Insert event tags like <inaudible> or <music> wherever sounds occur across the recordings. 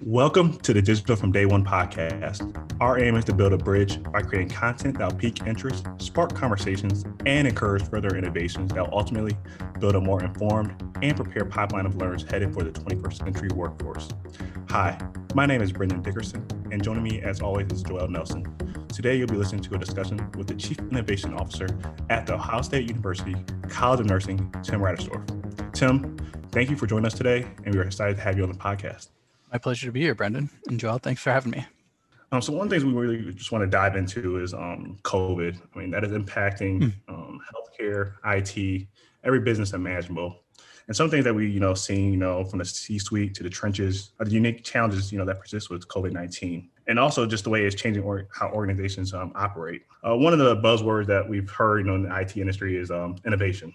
Welcome to the Digital from Day One podcast. Our aim is to build a bridge by creating content that will pique interest, spark conversations, and encourage further innovations that will ultimately build a more informed and prepared pipeline of learners headed for the 21st century workforce. Hi, my name is Brendan Dickerson, and joining me as always is Joel Nelson. Today, you'll be listening to a discussion with the Chief Innovation Officer at the Ohio State University College of Nursing, Tim Raderstorff. Tim, thank you for joining us today, and we're excited to have you on the podcast. My pleasure to be here, Brendan. And Joel, thanks for having me. Um, so one of the things we really just want to dive into is um, COVID. I mean, that is impacting mm. um, healthcare, IT, every business imaginable. And some things that we, you know, seeing, you know, from the C-suite to the trenches are the unique challenges, you know, that persist with COVID-19. And also just the way it's changing or how organizations um, operate. Uh, one of the buzzwords that we've heard, you know, in the IT industry is um, innovation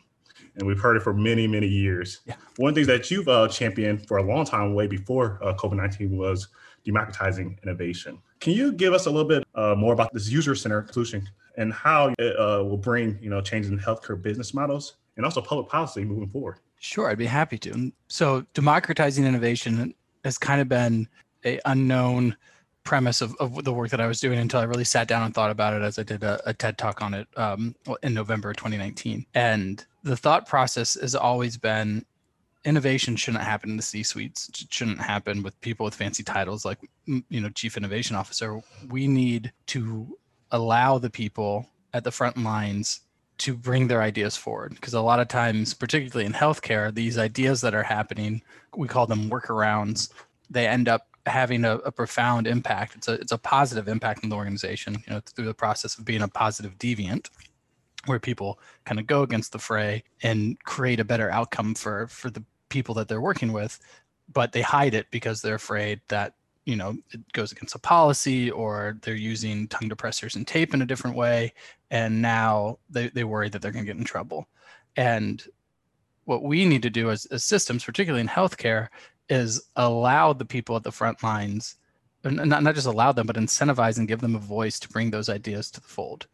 and we've heard it for many, many years. Yeah. One thing that you've uh, championed for a long time, way before uh, COVID 19, was democratizing innovation. Can you give us a little bit uh, more about this user centered solution and how it uh, will bring you know changes in healthcare business models and also public policy moving forward? Sure, I'd be happy to. So, democratizing innovation has kind of been a unknown premise of, of the work that I was doing until I really sat down and thought about it as I did a, a TED talk on it um, in November 2019. And the thought process has always been innovation shouldn't happen in the C suites. It shouldn't happen with people with fancy titles like, you know, chief innovation officer. We need to allow the people at the front lines to bring their ideas forward because a lot of times particularly in healthcare these ideas that are happening we call them workarounds they end up having a, a, profound impact. It's a it's a positive impact in the organization. You know, through the process of being a positive deviant, where people kind of go against the fray and create a better outcome for for the people that they're working with, but they hide it because they're afraid that you know it goes against a policy or they're using tongue depressors and tape in a different way, and now they they worry that they're going to get in trouble. And what we need to do as, as systems, particularly in healthcare, is allow the people at the front lines, not, not just allow them, but incentivize and give them a voice to bring those ideas to the fold.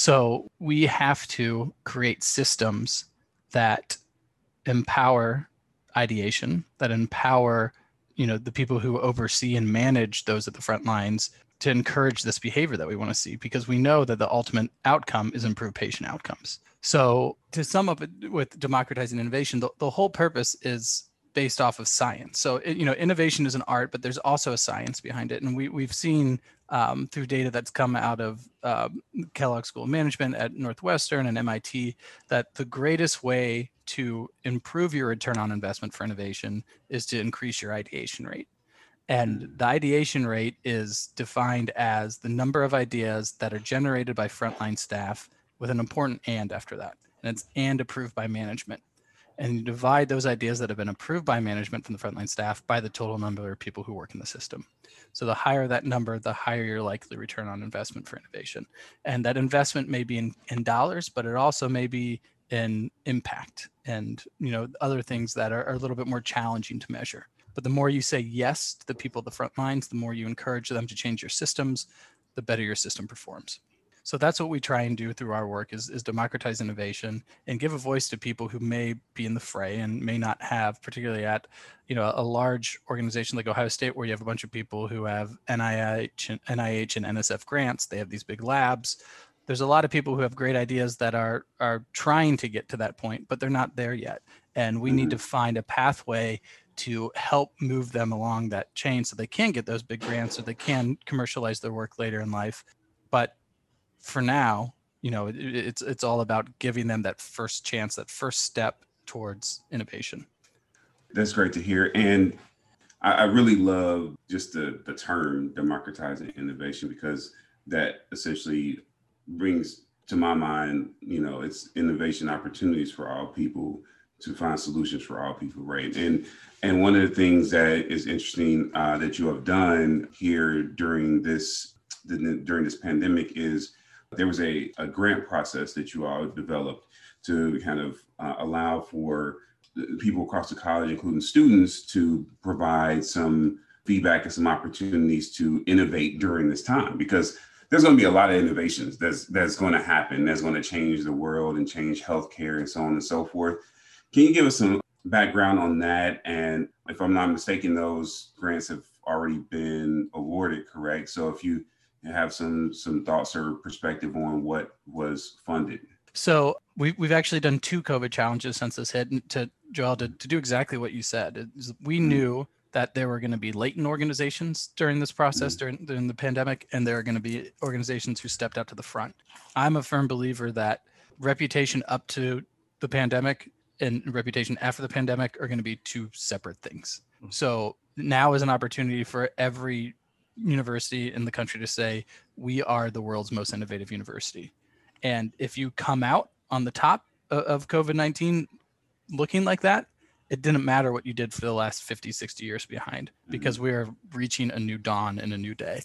So we have to create systems that empower ideation, that empower you know the people who oversee and manage those at the front lines to encourage this behavior that we want to see because we know that the ultimate outcome is improved patient outcomes. So to sum up with democratizing innovation, the, the whole purpose is based off of science. So it, you know, innovation is an art, but there's also a science behind it, and we we've seen um, through data that's come out of uh, Kellogg School of Management at Northwestern and MIT that the greatest way to improve your return on investment for innovation is to increase your ideation rate. And the ideation rate is defined as the number of ideas that are generated by frontline staff with an important and after that. And it's and approved by management and you divide those ideas that have been approved by management from the frontline staff by the total number of people who work in the system. So the higher that number, the higher your likely return on investment for innovation. And that investment may be in, in dollars, but it also may be in impact and you know other things that are, are a little bit more challenging to measure. But the more you say yes to the people at the front lines, the more you encourage them to change your systems, the better your system performs. So that's what we try and do through our work is, is democratize innovation and give a voice to people who may be in the fray and may not have, particularly at you know a large organization like Ohio State, where you have a bunch of people who have NIH and NIH and NSF grants. They have these big labs. There's a lot of people who have great ideas that are are trying to get to that point, but they're not there yet. And we mm-hmm. need to find a pathway to help move them along that chain so they can get those big grants so they can commercialize their work later in life. But for now, you know, it, it's it's all about giving them that first chance, that first step towards innovation. That's great to hear, and I, I really love just the the term democratizing innovation because that essentially brings to my mind, you know, it's innovation opportunities for all people to find solutions for all people, right? And and one of the things that is interesting uh, that you have done here during this during this pandemic is there was a, a grant process that you all developed to kind of uh, allow for people across the college, including students, to provide some feedback and some opportunities to innovate during this time because there's going to be a lot of innovations that's that's going to happen that's going to change the world and change healthcare and so on and so forth can you give us some background on that? And if I'm not mistaken, those grants have already been awarded, correct? So if you have some some thoughts or perspective on what was funded. So we, we've actually done two COVID challenges since this hit. And to Joel, to, to do exactly what you said, we Mhm. knew that there were going to be latent organizations during this process during, during the pandemic, and there are going to be organizations who stepped out to the front. I'm a firm believer that reputation up to the pandemic and reputation after the pandemic are going to be two separate things. Mhm. So now is an opportunity for every university in the country to say, we are the world's most innovative university. And if you come out on the top of COVID 19 looking like that, it didn't matter what you did for the last 50, 60 years behind mm-hmm. because we are reaching a new dawn and a new day.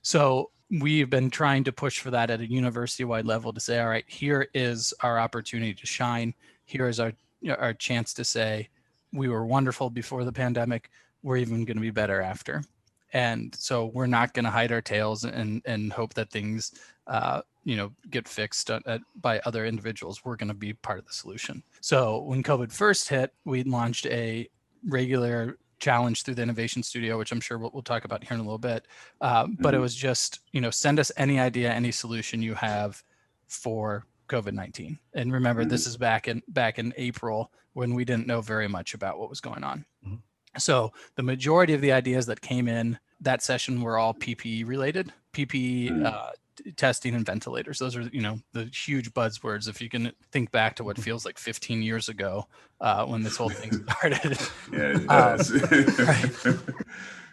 So we've been trying to push for that at a university wide level to say, all right, here is our opportunity to shine. Here is our, our chance to say, we were wonderful before the pandemic. We're even going to be better after. And so we're not going to hide our tails and, and hope that things uh, you know get fixed at, at, by other individuals. We're going to be part of the solution. So when covid first hit we launched a regular challenge through the innovation studio which i'm sure we'll, we'll talk about here in a little bit. Uh, but it Mhm. was just you know send us any idea any solution you have for covid-19 and remember this is back in back in april when we didn't know very much about what was going on. Mhm. So the majority of the ideas that came in that session were all ppe related ppe Mm. uh, testing and ventilators. Those are you know the huge buzzwords. If you can think back to what feels like 15 years ago uh, when this whole thing <laughs> started. Yeah, Um,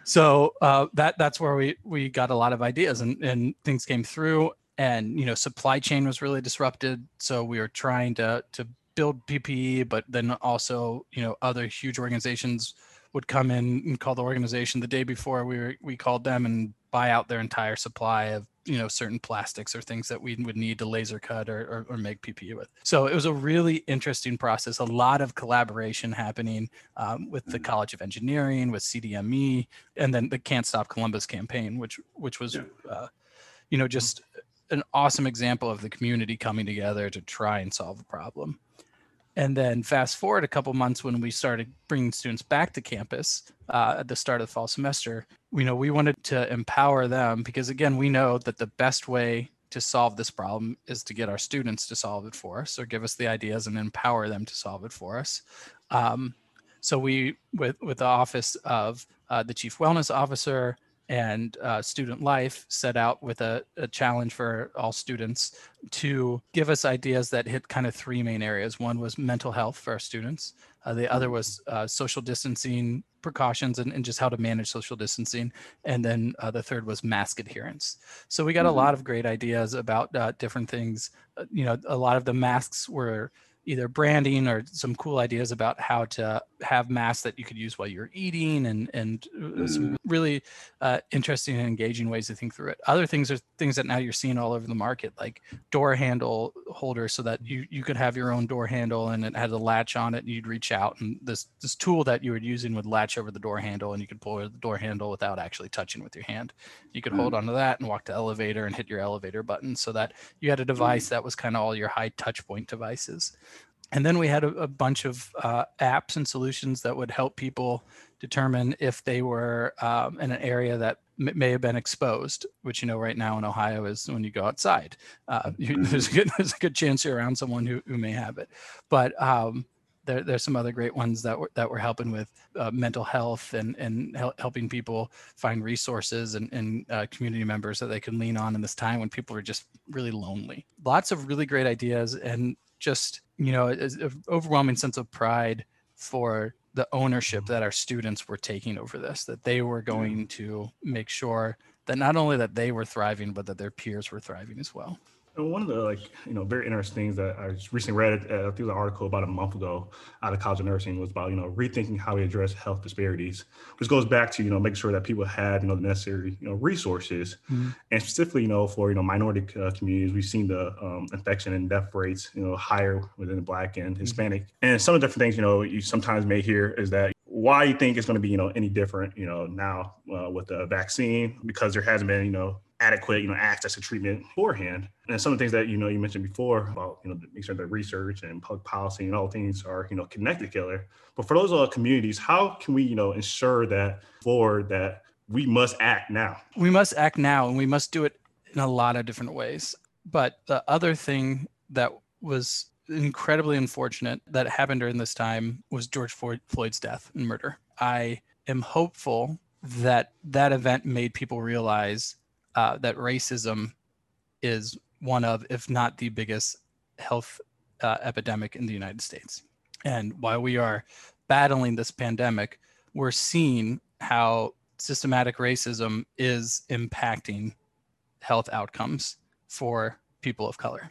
so uh, that that's where we we got a lot of ideas and and things came through and you know supply chain was really disrupted. So we were trying to to build ppe but then also you know other huge organizations would come in and call the organization the day before we were, we called them and buy out their entire supply of you know certain plastics or things that we would need to laser cut or, or, or make ppe with. So it was a really interesting process a lot of collaboration happening um, with the Mhm. college of engineering with cdme and then the can't stop columbus campaign which which was uh, you know just an awesome example of the community coming together to try and solve a problem and then fast forward a couple months when we started bringing students back to campus uh, at the start of the fall semester, you know, we wanted to empower them because again, we know that the best way to solve this problem is to get our students to solve it for us or give us the ideas and empower them to solve it for us. Um, so we, with with the office of uh, the chief wellness officer and uh, student life, set out with a, a challenge for all students to give us ideas that hit kind of three main areas. One was mental health for our students. Uh, the other was uh, social distancing precautions and, and just how to manage social distancing. And then uh, the third was mask adherence. So we got a Mhm. lot of great ideas about uh, different things. Uh, you know, a lot of the masks were either branding or some cool ideas about how to have masks that you could use while you're eating and and uh, some really uh, interesting and engaging ways to think through it. Other things are things that now you're seeing all over the market, like door handle holders, so that you you could have your own door handle and it had a latch on it, and you'd reach out, and this this tool that you were using would latch over the door handle, and you could pull the door handle without actually touching with your hand. You could hold onto that and walk to elevator and hit your elevator button, so that you had a device that was kind of all your high touch point devices. And then we had a, a bunch of uh, apps and solutions that would help people determine if they were um, in an area that m- may have been exposed, which you know right now in Ohio is when you go outside. Uh, <laughs> you, there's, a good, there's a good chance you're around someone who, who may have it. But um, there, there's some other great ones that were, that were helping with uh, mental health and, and hel- helping people find resources and, and uh, community members that they can lean on in this time when people are just really lonely. Lots of really great ideas and just, you know, an overwhelming sense of pride for the ownership mm-hmm. that our students were taking over this, that they were going to make sure that not only that they were thriving, but that their peers were thriving as well. And one of the like you know very interesting things that I just recently read, uh, I think it was an article about a month ago out of College of Nursing was about you know rethinking how we address health disparities, which goes back to you know making sure that people had you know the necessary you know resources, Mhm. and specifically you know for you know minority uh, communities, we've seen the um, infection and death rates you know higher within the Black and Hispanic, and some of the different things you know you sometimes may hear is that why you think it's going to be you know any different you know now uh, with the vaccine because there hasn't been you know adequate, you know, access to treatment beforehand. And some of the things that, you know, you mentioned before about, you know, make sure that research and public policy and all things are, you know, connected together. But for those uh, communities, how can we, you know, ensure that forward that we must act now? We must act now and we must do it in a lot of different ways. But the other thing that was incredibly unfortunate that happened during this time was George Floyd's death and murder. I am hopeful that that event made people realize uh, that racism is one of, if not the biggest health uh, epidemic in the United States. And while we are battling this pandemic, we're seeing how systematic racism is impacting health outcomes for people of color.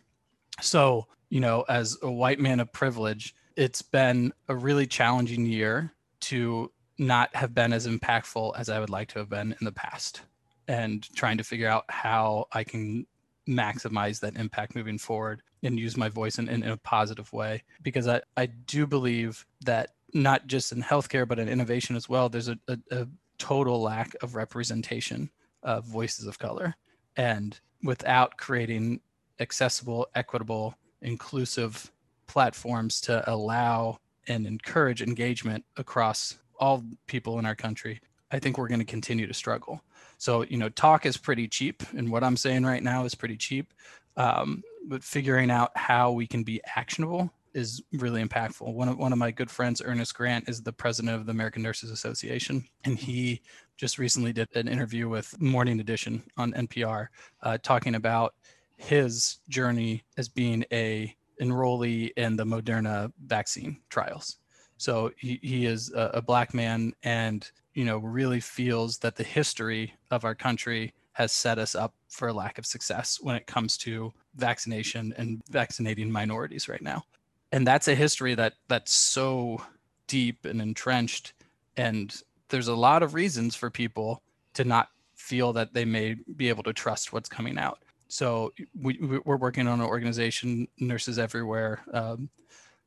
So, you know, as a white man of privilege, it's been a really challenging year to not have been as impactful as I would like to have been in the past and trying to figure out how I can maximize that impact moving forward and use my voice in, in, in, a positive way. Because I, I do believe that not just in healthcare but in innovation as well there's a, a, a total lack of representation of voices of color. And without creating accessible equitable inclusive platforms to allow and encourage engagement across all people in our country, I think we're going to continue to struggle. So, you know, talk is pretty cheap, and what I'm saying right now is pretty cheap. Um, but figuring out how we can be actionable is really impactful. One of one of my good friends, Ernest Grant, is the president of the American Nurses Association, and he just recently did an interview with Morning Edition on NPR, uh, talking about his journey as being a enrollee in the Moderna vaccine trials so he, he is a, a black man and, you know, really feels that the history of our country has set us up for a lack of success when it comes to vaccination and vaccinating minorities right now. And that's a history that that's so deep and entrenched. And there's a lot of reasons for people to not feel that they may be able to trust what's coming out. So we, we're working on an organization, Nurses Everywhere, um,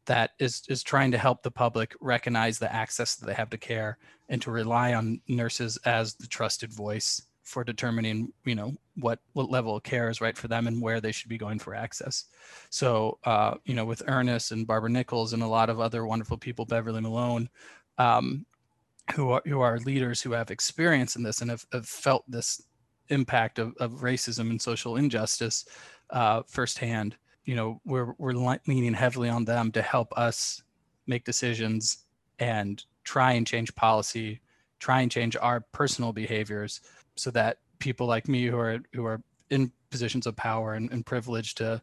that is is trying to help the public recognize the access that they have to care and to rely on nurses as the trusted voice for determining you know what what level of care is right for them and where they should be going for access. So uh, you know with ernest and barbara nichols and a lot of other wonderful people beverly malone um, who are who are leaders who have experience in this and have, have felt this impact of, of racism and social injustice uh, firsthand you know we're we're leaning heavily on them to help us make decisions and try and change policy try and change our personal behaviors so that people like me who are who are in positions of power and, and privilege to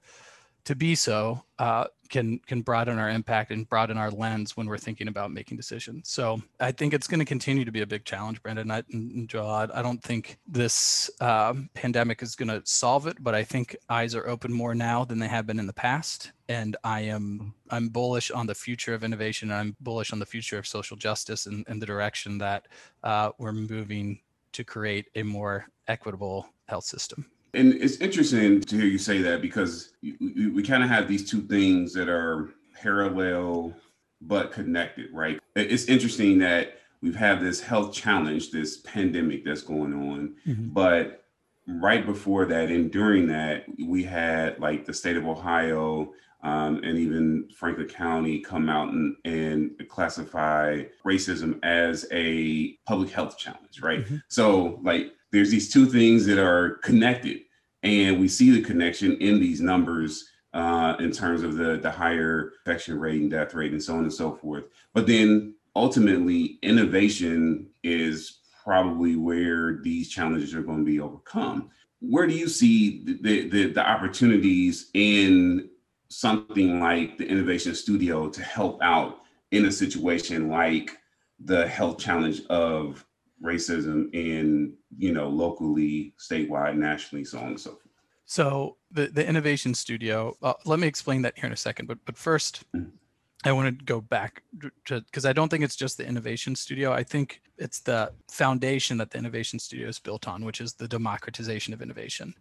to be so uh, can can broaden our impact and broaden our lens when we're thinking about making decisions. So I think it's going to continue to be a big challenge, Brandon I, and Joel. I, don't think this uh, pandemic is going to solve it, but I think eyes are open more now than they have been in the past. And I am I'm bullish on the future of innovation. and I'm bullish on the future of social justice and, and the direction that uh, we're moving to create a more equitable health system. And it's interesting to hear you say that because we, kind of have these two things that are parallel but connected, right? It's interesting that we've had this health challenge, this pandemic that's going on, mm-hmm. but right before that and during that, we had like the state of Ohio um, and even Franklin County come out and, and classify racism as a public health challenge, right? Mm-hmm. So, like, there's these two things that are connected, and we see the connection in these numbers uh, in terms of the the higher infection rate and death rate and so on and so forth. But then ultimately, innovation is probably where these challenges are going to be overcome. Where do you see the, the, the opportunities in something like the Innovation Studio to help out in a situation like the health challenge of racism in you know locally statewide nationally so on and so forth. So the the innovation studio uh, let me explain that here in a second but but 1st mm-hmm. i want to go back to because i don't think it's just the innovation studio. I think it's the foundation that the innovation studio is built on which is the democratization of innovation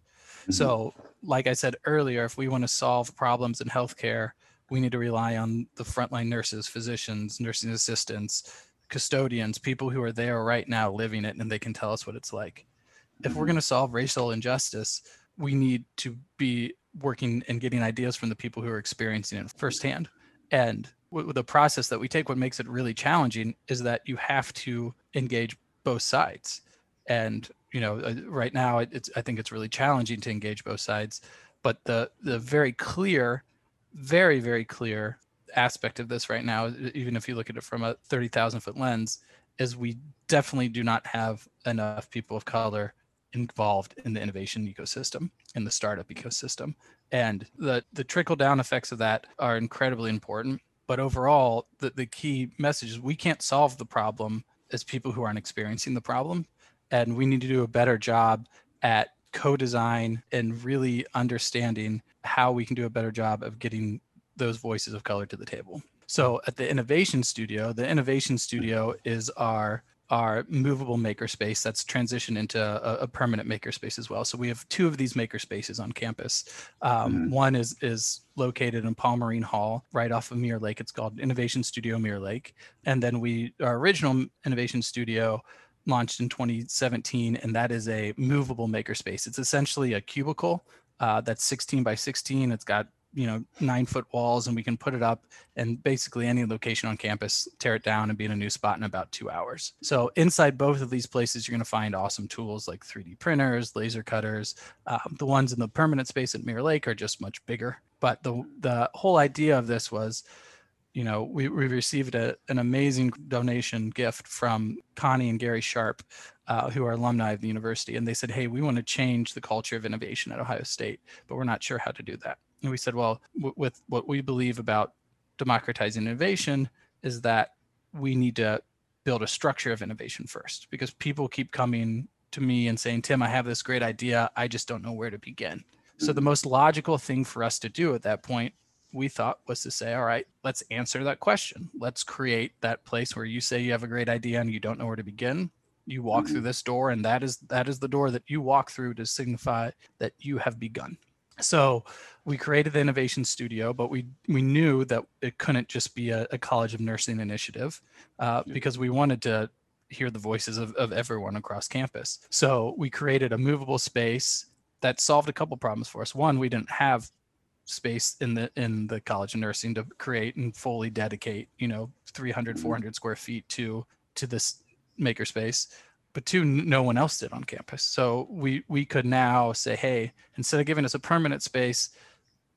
mm-hmm. so like i said earlier if we want to solve problems in healthcare we need to rely on the frontline nurses physicians nursing assistants custodians, people who are there right now living it, and they can tell us what it's like. if we're going to solve racial injustice, we need to be working and getting ideas from the people who are experiencing it firsthand. And with the process that we take, what makes it really challenging is that you have to engage both sides. And you know, uh, right now, it's I think it's really challenging to engage both sides. But the the very clear, very very clear aspect of this right now, even if you look at it from a thirty thousand foot lens, is we definitely do not have enough people of color involved in the innovation ecosystem in the startup ecosystem and the the trickle down effects of that are incredibly important but overall the, the key message is we can't solve the problem as people who aren't experiencing the problem and we need to do a better job at co-design and really understanding how we can do a better job of getting those voices of color to the table so at the innovation studio the innovation studio is our our movable makerspace that's transitioned into a, a, permanent makerspace as well. So we have two of these makerspaces on campus. Um, mm-hmm. One is is located in Pomerene Hall, right off of Mirror Lake. It's called Innovation Studio Mirror Lake, and then we our original Innovation Studio launched in 2017, and that is a movable makerspace. It's essentially a cubicle uh, that's 16 by 16. It's got you know nine foot walls and we can put it up and basically any location on campus tear it down and be in a new spot in about two hours so inside both of these places you're going to find awesome tools like 3d printers laser cutters um, the ones in the permanent space at mirror lake are just much bigger but the the whole idea of this was you know we, we received a, an amazing donation gift from connie and gary sharp uh, who are alumni of the university and they said hey we want to change the culture of innovation at ohio state but we're not sure how to do that and we said, well, w- with what we believe about democratizing innovation is that we need to build a structure of innovation first because people keep coming to me and saying, Tim, I have this great idea. I just don't know where to begin. So the most logical thing for us to do at that point, we thought was to say, all right, let's answer that question. Let's create that place where you say you have a great idea and you don't know where to begin. You walk through mm-hmm. this door, and that is that is the door that you walk through to signify that you have begun. So we created the innovation studio, but we we knew that it couldn't just be a, a College of Nursing initiative uh, because we wanted to hear the voices of, of everyone across campus. So we created a movable space that solved a couple problems for us. One, we didn't have space in the in the College of Nursing to create and fully dedicate, you know, 300, mm-hmm. 400 square feet to to this makerspace but two no one else did on campus so we we could now say hey instead of giving us a permanent space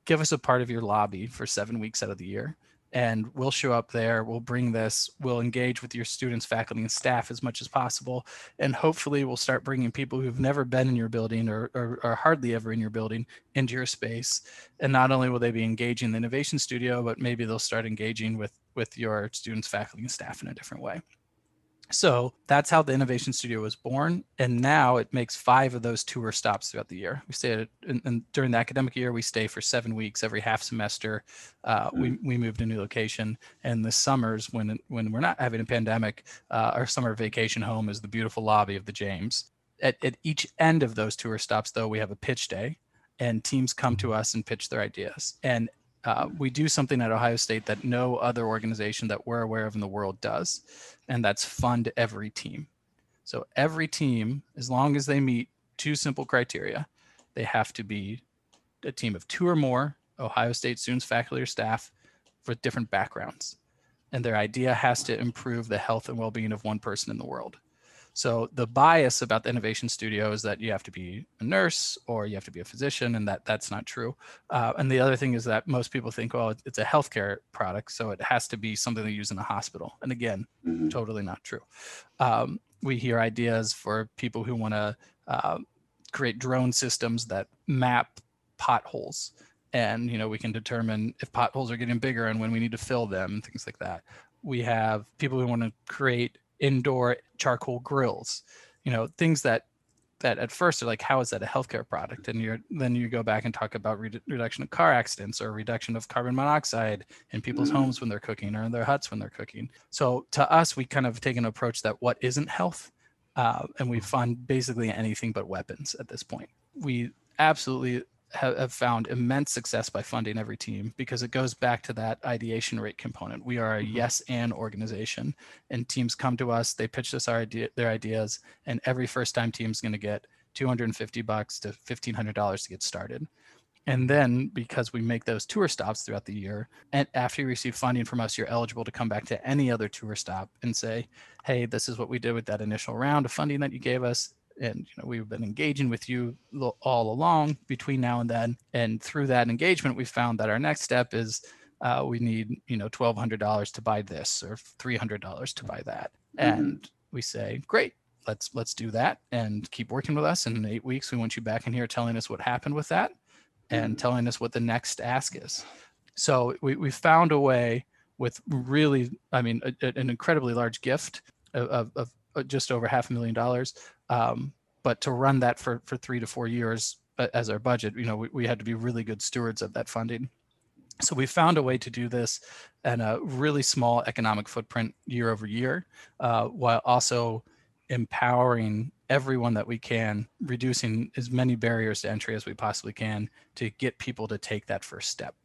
give us a part of your lobby for seven weeks out of the year and we'll show up there we'll bring this we'll engage with your students faculty and staff as much as possible and hopefully we'll start bringing people who've never been in your building or, or, or hardly ever in your building into your space. And not only will they be engaging the innovation studio but maybe they'll start engaging with with your students faculty and staff in a different way so that's how the Innovation Studio was born. And now it makes five of those tour stops throughout the year. We stay at, and, and during the academic year, we stay for seven weeks every half semester. Uh, mm. we, we moved to a new location. And the summers, when, when we're not having a pandemic, uh, our summer vacation home is the beautiful lobby of the James. At, at each end of those tour stops, though, we have a pitch day and teams come to us and pitch their ideas. And uh, we do something at Ohio State that no other organization that we're aware of in the world does, and that's fund every team. So every team, as long as they meet two simple criteria, they have to be a team of two or more Ohio State students, faculty, or staff with different backgrounds. And their idea has to improve the health and well being of one person in the world. So the bias about the innovation studio is that you have to be a nurse or you have to be a physician, and that that's not true. Uh, and the other thing is that most people think, well, it's a healthcare product, so it has to be something they use in a hospital. And again, mm-hmm. totally not true. Um, we hear ideas for people who want to uh, create drone systems that map potholes and you know we can determine if potholes are getting bigger and when we need to fill them things like that we have people who want to create indoor charcoal grills, you know, things that that at first are like, how is that a healthcare product? And you're then you go back and talk about re- reduction of car accidents or reduction of carbon monoxide in people's mm-hmm. homes when they're cooking or in their huts when they're cooking. So to us, we kind of take an approach that what isn't health, uh, and we fund basically anything but weapons at this point. We absolutely have, have found immense success by funding every team because it goes back to that ideation rate component. We are a mm-hmm. yes and organization, and teams come to us, they pitch us our idea, their ideas, and every first time team is going to get 250 bucks to $1,500 to get started. And then because we make those tour stops throughout the year, and after you receive funding from us, you're eligible to come back to any other tour stop and say, hey, this is what we did with that initial round of funding that you gave us. And you know, we've been engaging with you all along between now and then. And through that engagement, we found that our next step is uh, we need, you know, twelve hundred dollars to buy this or three hundred dollars to buy that. Mm-hmm. And we say, great, let's let's do that and keep working with us. And in eight weeks, we want you back in here telling us what happened with that and telling us what the next ask is. So we, we found a way with really, I mean, a, an incredibly large gift of, of, of, just over half a million dollars. Um, but to run that for, for three to four years uh, as our budget, you know, we, we had to be really good stewards of that funding. So we found a way to do this and a really small economic footprint year over year, uh, while also empowering everyone that we can, reducing as many barriers to entry as we possibly can to get people to take that first step.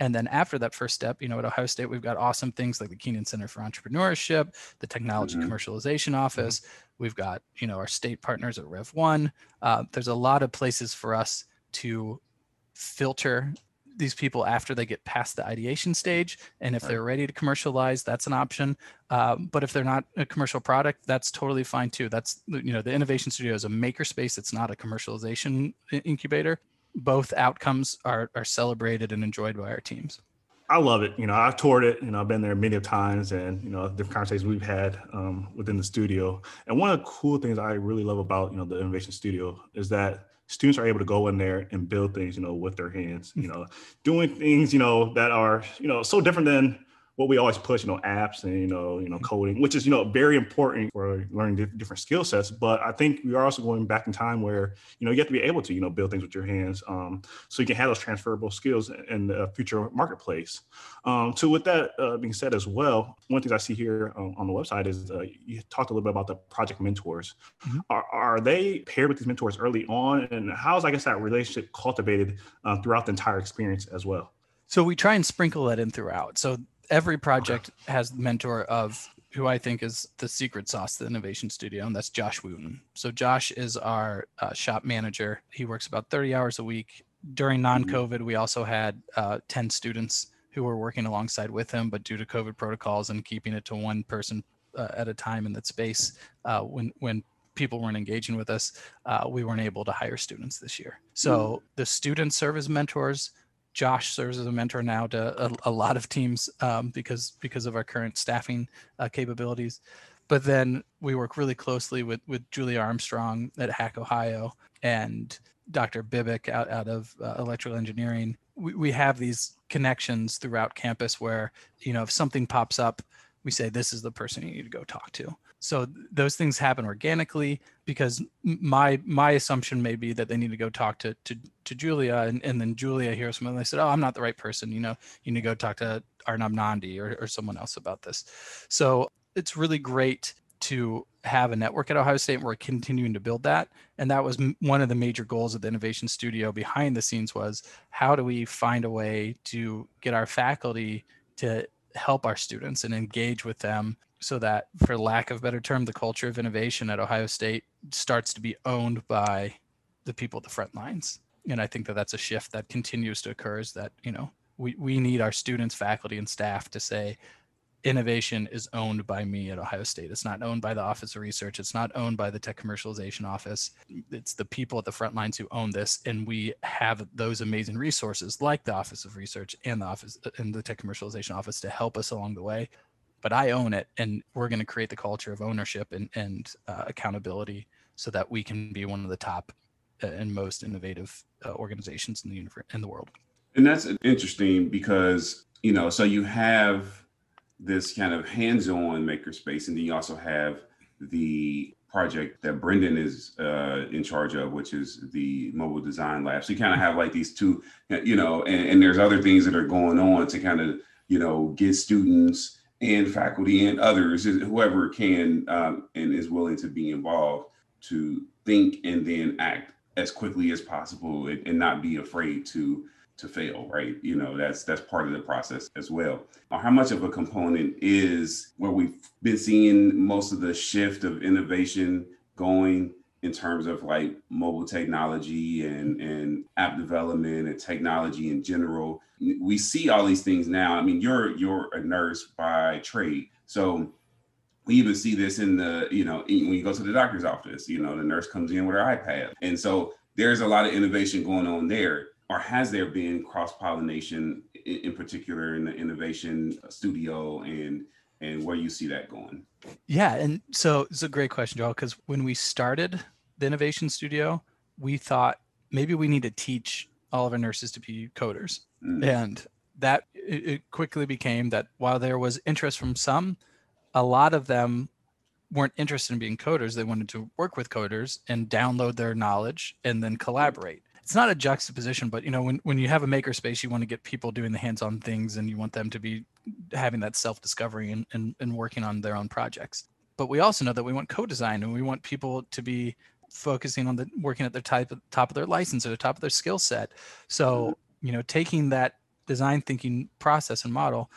And then after that first step, you know, at Ohio State, we've got awesome things like the Keenan Center for Entrepreneurship, the Technology mm-hmm. Commercialization mm-hmm. Office. Mm-hmm. We've got, you know, our state partners at Rev One. Uh, there's a lot of places for us to filter these people after they get past the ideation stage and if they're ready to commercialize that's an option um, but if they're not a commercial product that's totally fine too that's you know the innovation studio is a makerspace it's not a commercialization incubator both outcomes are are celebrated and enjoyed by our teams I love it. You know, I've toured it. You know, I've been there many times, and you know, different conversations we've had um, within the studio. And one of the cool things I really love about you know the Innovation Studio is that students are able to go in there and build things, you know, with their hands, you know, doing things, you know, that are, you know, so different than what we always push, you know, apps and you know, you know, mm-hmm. coding, which is you know very important for learning different skill sets. But I think we are also going back in time where you know you have to be able to you know build things with your hands, um, so you can have those transferable skills in the future marketplace. Um, so with that uh, being said, as well, one thing I see here um, on the website is uh, you talked a little bit about the project mentors. Mm-hmm. Are, are they paired with these mentors early on, and how is I guess that relationship cultivated uh, throughout the entire experience as well? So we try and sprinkle that in throughout. So every project has the mentor of who I think is the secret sauce the innovation studio, and that's Josh Wooten. So Josh is our uh, shop manager. He works about 30 hours a week. During mm-hmm. non-COVID, we also had uh, 10 students who were working alongside with him, but due to COVID protocols and keeping it to one person uh, at a time in that space, uh, when when people weren't engaging with us, uh, we weren't able to hire students this year. So mm. the students serve as mentors Josh serves as a mentor now to a, a lot of teams um, because because of our current staffing uh, capabilities. But then we work really closely with with Julia Armstrong at Hack Ohio and Dr. Bibyk out, out of uh, electrical engineering. We, we have these connections throughout campus where, you know, if something pops up, we say, this is the person you need to go talk to so those things happen organically because my my assumption may be that they need to go talk to to, to Julia and, and then Julia hears from them. They said, "Oh, I'm not the right person. You know, you need to go talk to Arnab Nandi or, or someone else about this." So it's really great to have a network at Ohio State. And we're continuing to build that, and that was one of the major goals of the Innovation Studio behind the scenes was how do we find a way to get our faculty to help our students and engage with them so that, for lack of a better term, the culture of innovation at Ohio State starts to be owned by the people at the front lines. And I think that that's a shift that continues to occur. Is that you know we we need our students, faculty, and staff to say, innovation is owned by me at Ohio State. It's not owned by the Office of Research. It's not owned by the Tech Commercialization Office. It's the people at the front lines who own this, and we have those amazing resources like the Office of Research and the Office and the Tech Commercialization Office to help us along the way but I own it, and we're going to create the culture of ownership and, and uh, accountability so that we can be one of the top uh, and most innovative uh, organizations in the universe in the world. And that's interesting because you know, so you have this kind of hands-on makerspace, and then you also have the project that Brendan is uh, in charge of, which is the mobile design lab. So you kind of have like these two, you know, and, and there's other things that are going on to kind of, you know, get students and faculty and others, whoever can um, and is willing to be involved to think and then act as quickly as possible and, and, not be afraid to to fail right you know that's that's part of the process as well how much of a component is where we've been seeing most of the shift of innovation going in terms of like mobile technology and, and app development and technology in general. We see all these things now. I mean, you're you're a nurse by trade. So we even see this in the, you know, when you go to the doctor's office, you know, the nurse comes in with her iPad. And so there's a lot of innovation going on there. Or has there been cross pollination in, in particular in the innovation studio and and where you see that going? Yeah, and so it's a great question, Joel, because when we started the innovation studio, we thought maybe we need to teach all of our nurses to be coders. Mm. And that it, it quickly became that while there was interest from some, a lot of them weren't interested in being coders. They wanted to work with coders and download their knowledge and then collaborate. It's not a juxtaposition, but you know, when, when you have a makerspace, you want to get people doing the hands-on things and you want them to be having that self-discovery and, and, and working on their own projects. But we also know that we want co-design and we want people to be focusing on the working at the type of, top of their license or the top of their skill set. So, mm-hmm. you know, taking that design thinking process and model,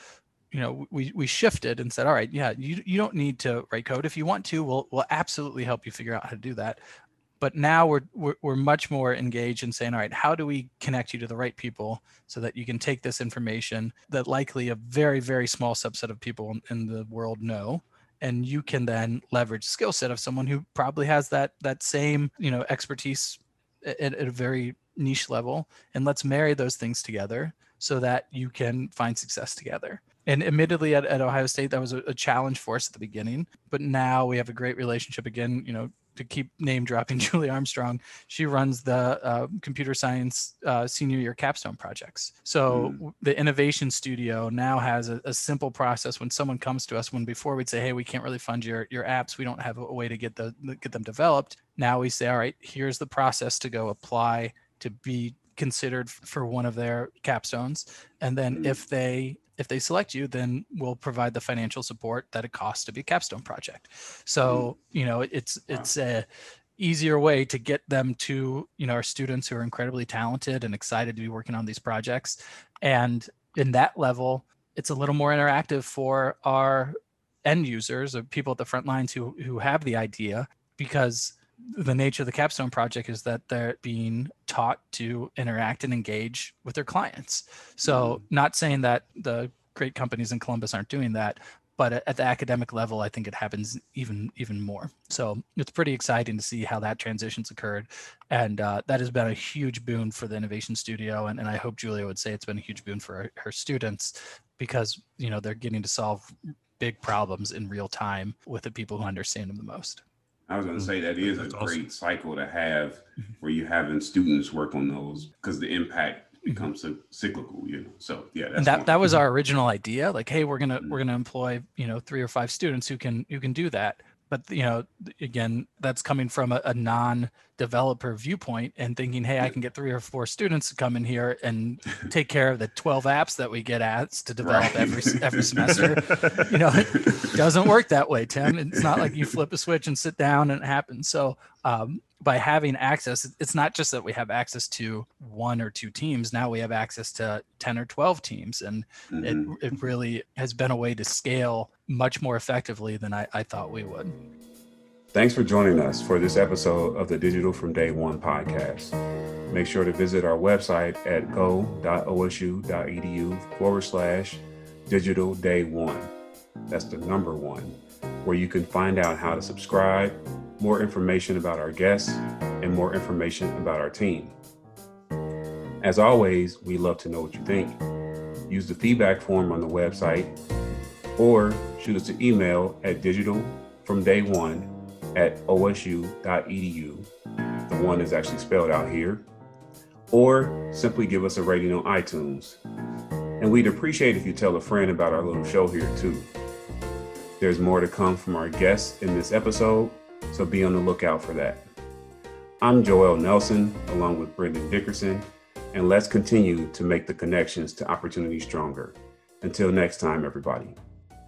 you know, we we shifted and said, all right, yeah, you you don't need to write code. If you want to, we'll we'll absolutely help you figure out how to do that. But now we're, we're we're much more engaged in saying, all right, how do we connect you to the right people so that you can take this information that likely a very very small subset of people in the world know? And you can then leverage skill set of someone who probably has that that same you know expertise at, at, a very niche level and let's marry those things together so that you can find success together. And admittedly at, at ohio state that was a, a challenge for us at the beginning but now we have a great relationship again you know to keep name dropping <laughs> Julie Armstrong, she runs the uh, computer science uh, senior year capstone projects. So mm. the innovation studio now has a, a, simple process when someone comes to us. When before we'd say, "Hey, we can't really fund your your apps. We don't have a way to get the get them developed." Now we say, "All right, here's the process to go apply to be considered for one of their capstones and then mm. if they if they select you, then we'll provide the financial support that it costs to be a capstone project. So, mm. you know, it's it's a easier way to get them to, you know, our students who are incredibly talented and excited to be working on these projects. And in that level, it's a little more interactive for our end users or people at the front lines who who have the idea because the nature of the capstone project is that they're being taught to interact and engage with their clients. So mm-hmm. not saying that the great companies in columbus aren't doing that but at the academic level i think it happens even even more. So it's pretty exciting to see how that transition's occurred. And uh, that has been a huge boon for the innovation studio. And, and i hope julia would say it's been a huge boon for her, her students because you know they're getting to solve big problems in real time with the people who understand them the most I was going to say that is a great cycle to have mm-hmm. where you're having students work on those because the impact mm-hmm. becomes cyclical, you know. So yeah, and that that was our original idea. Like, hey, we're gonna we're gonna employ you know three or five students who can who can do that but you know again that's coming from a, a, non-developer viewpoint and thinking hey i can get three or four students to come in here and take care of the 12 apps that we get asked to develop right. every every <laughs> semester. You know it doesn't work that way tim. It's not like you flip a switch and sit down and it happens. So um, by having access, it's not just that we have access to one or two teams. Now we have access to 10 or 12 teams. And mm-hmm. it, it really has been a way to scale much more effectively than I, I thought we would. Thanks for joining us for this episode of the Digital from Day One podcast. Make sure to visit our website at go.osu.edu forward slash digital day one. That's the number one, where you can find out how to subscribe more information about our guests, and more information about our team. As always, we love to know what you think. Use the feedback form on the website or shoot us an email at digital from day one at osu.edu. The one is actually spelled out here. Or simply give us a rating on iTunes. And we'd appreciate if you tell a friend about our little show here too. There's more to come from our guests in this episode, so be on the lookout for that. I'm Joel Nelson, along with Brendan Dickerson, and let's continue to make the connections to opportunity stronger. Until next time, everybody.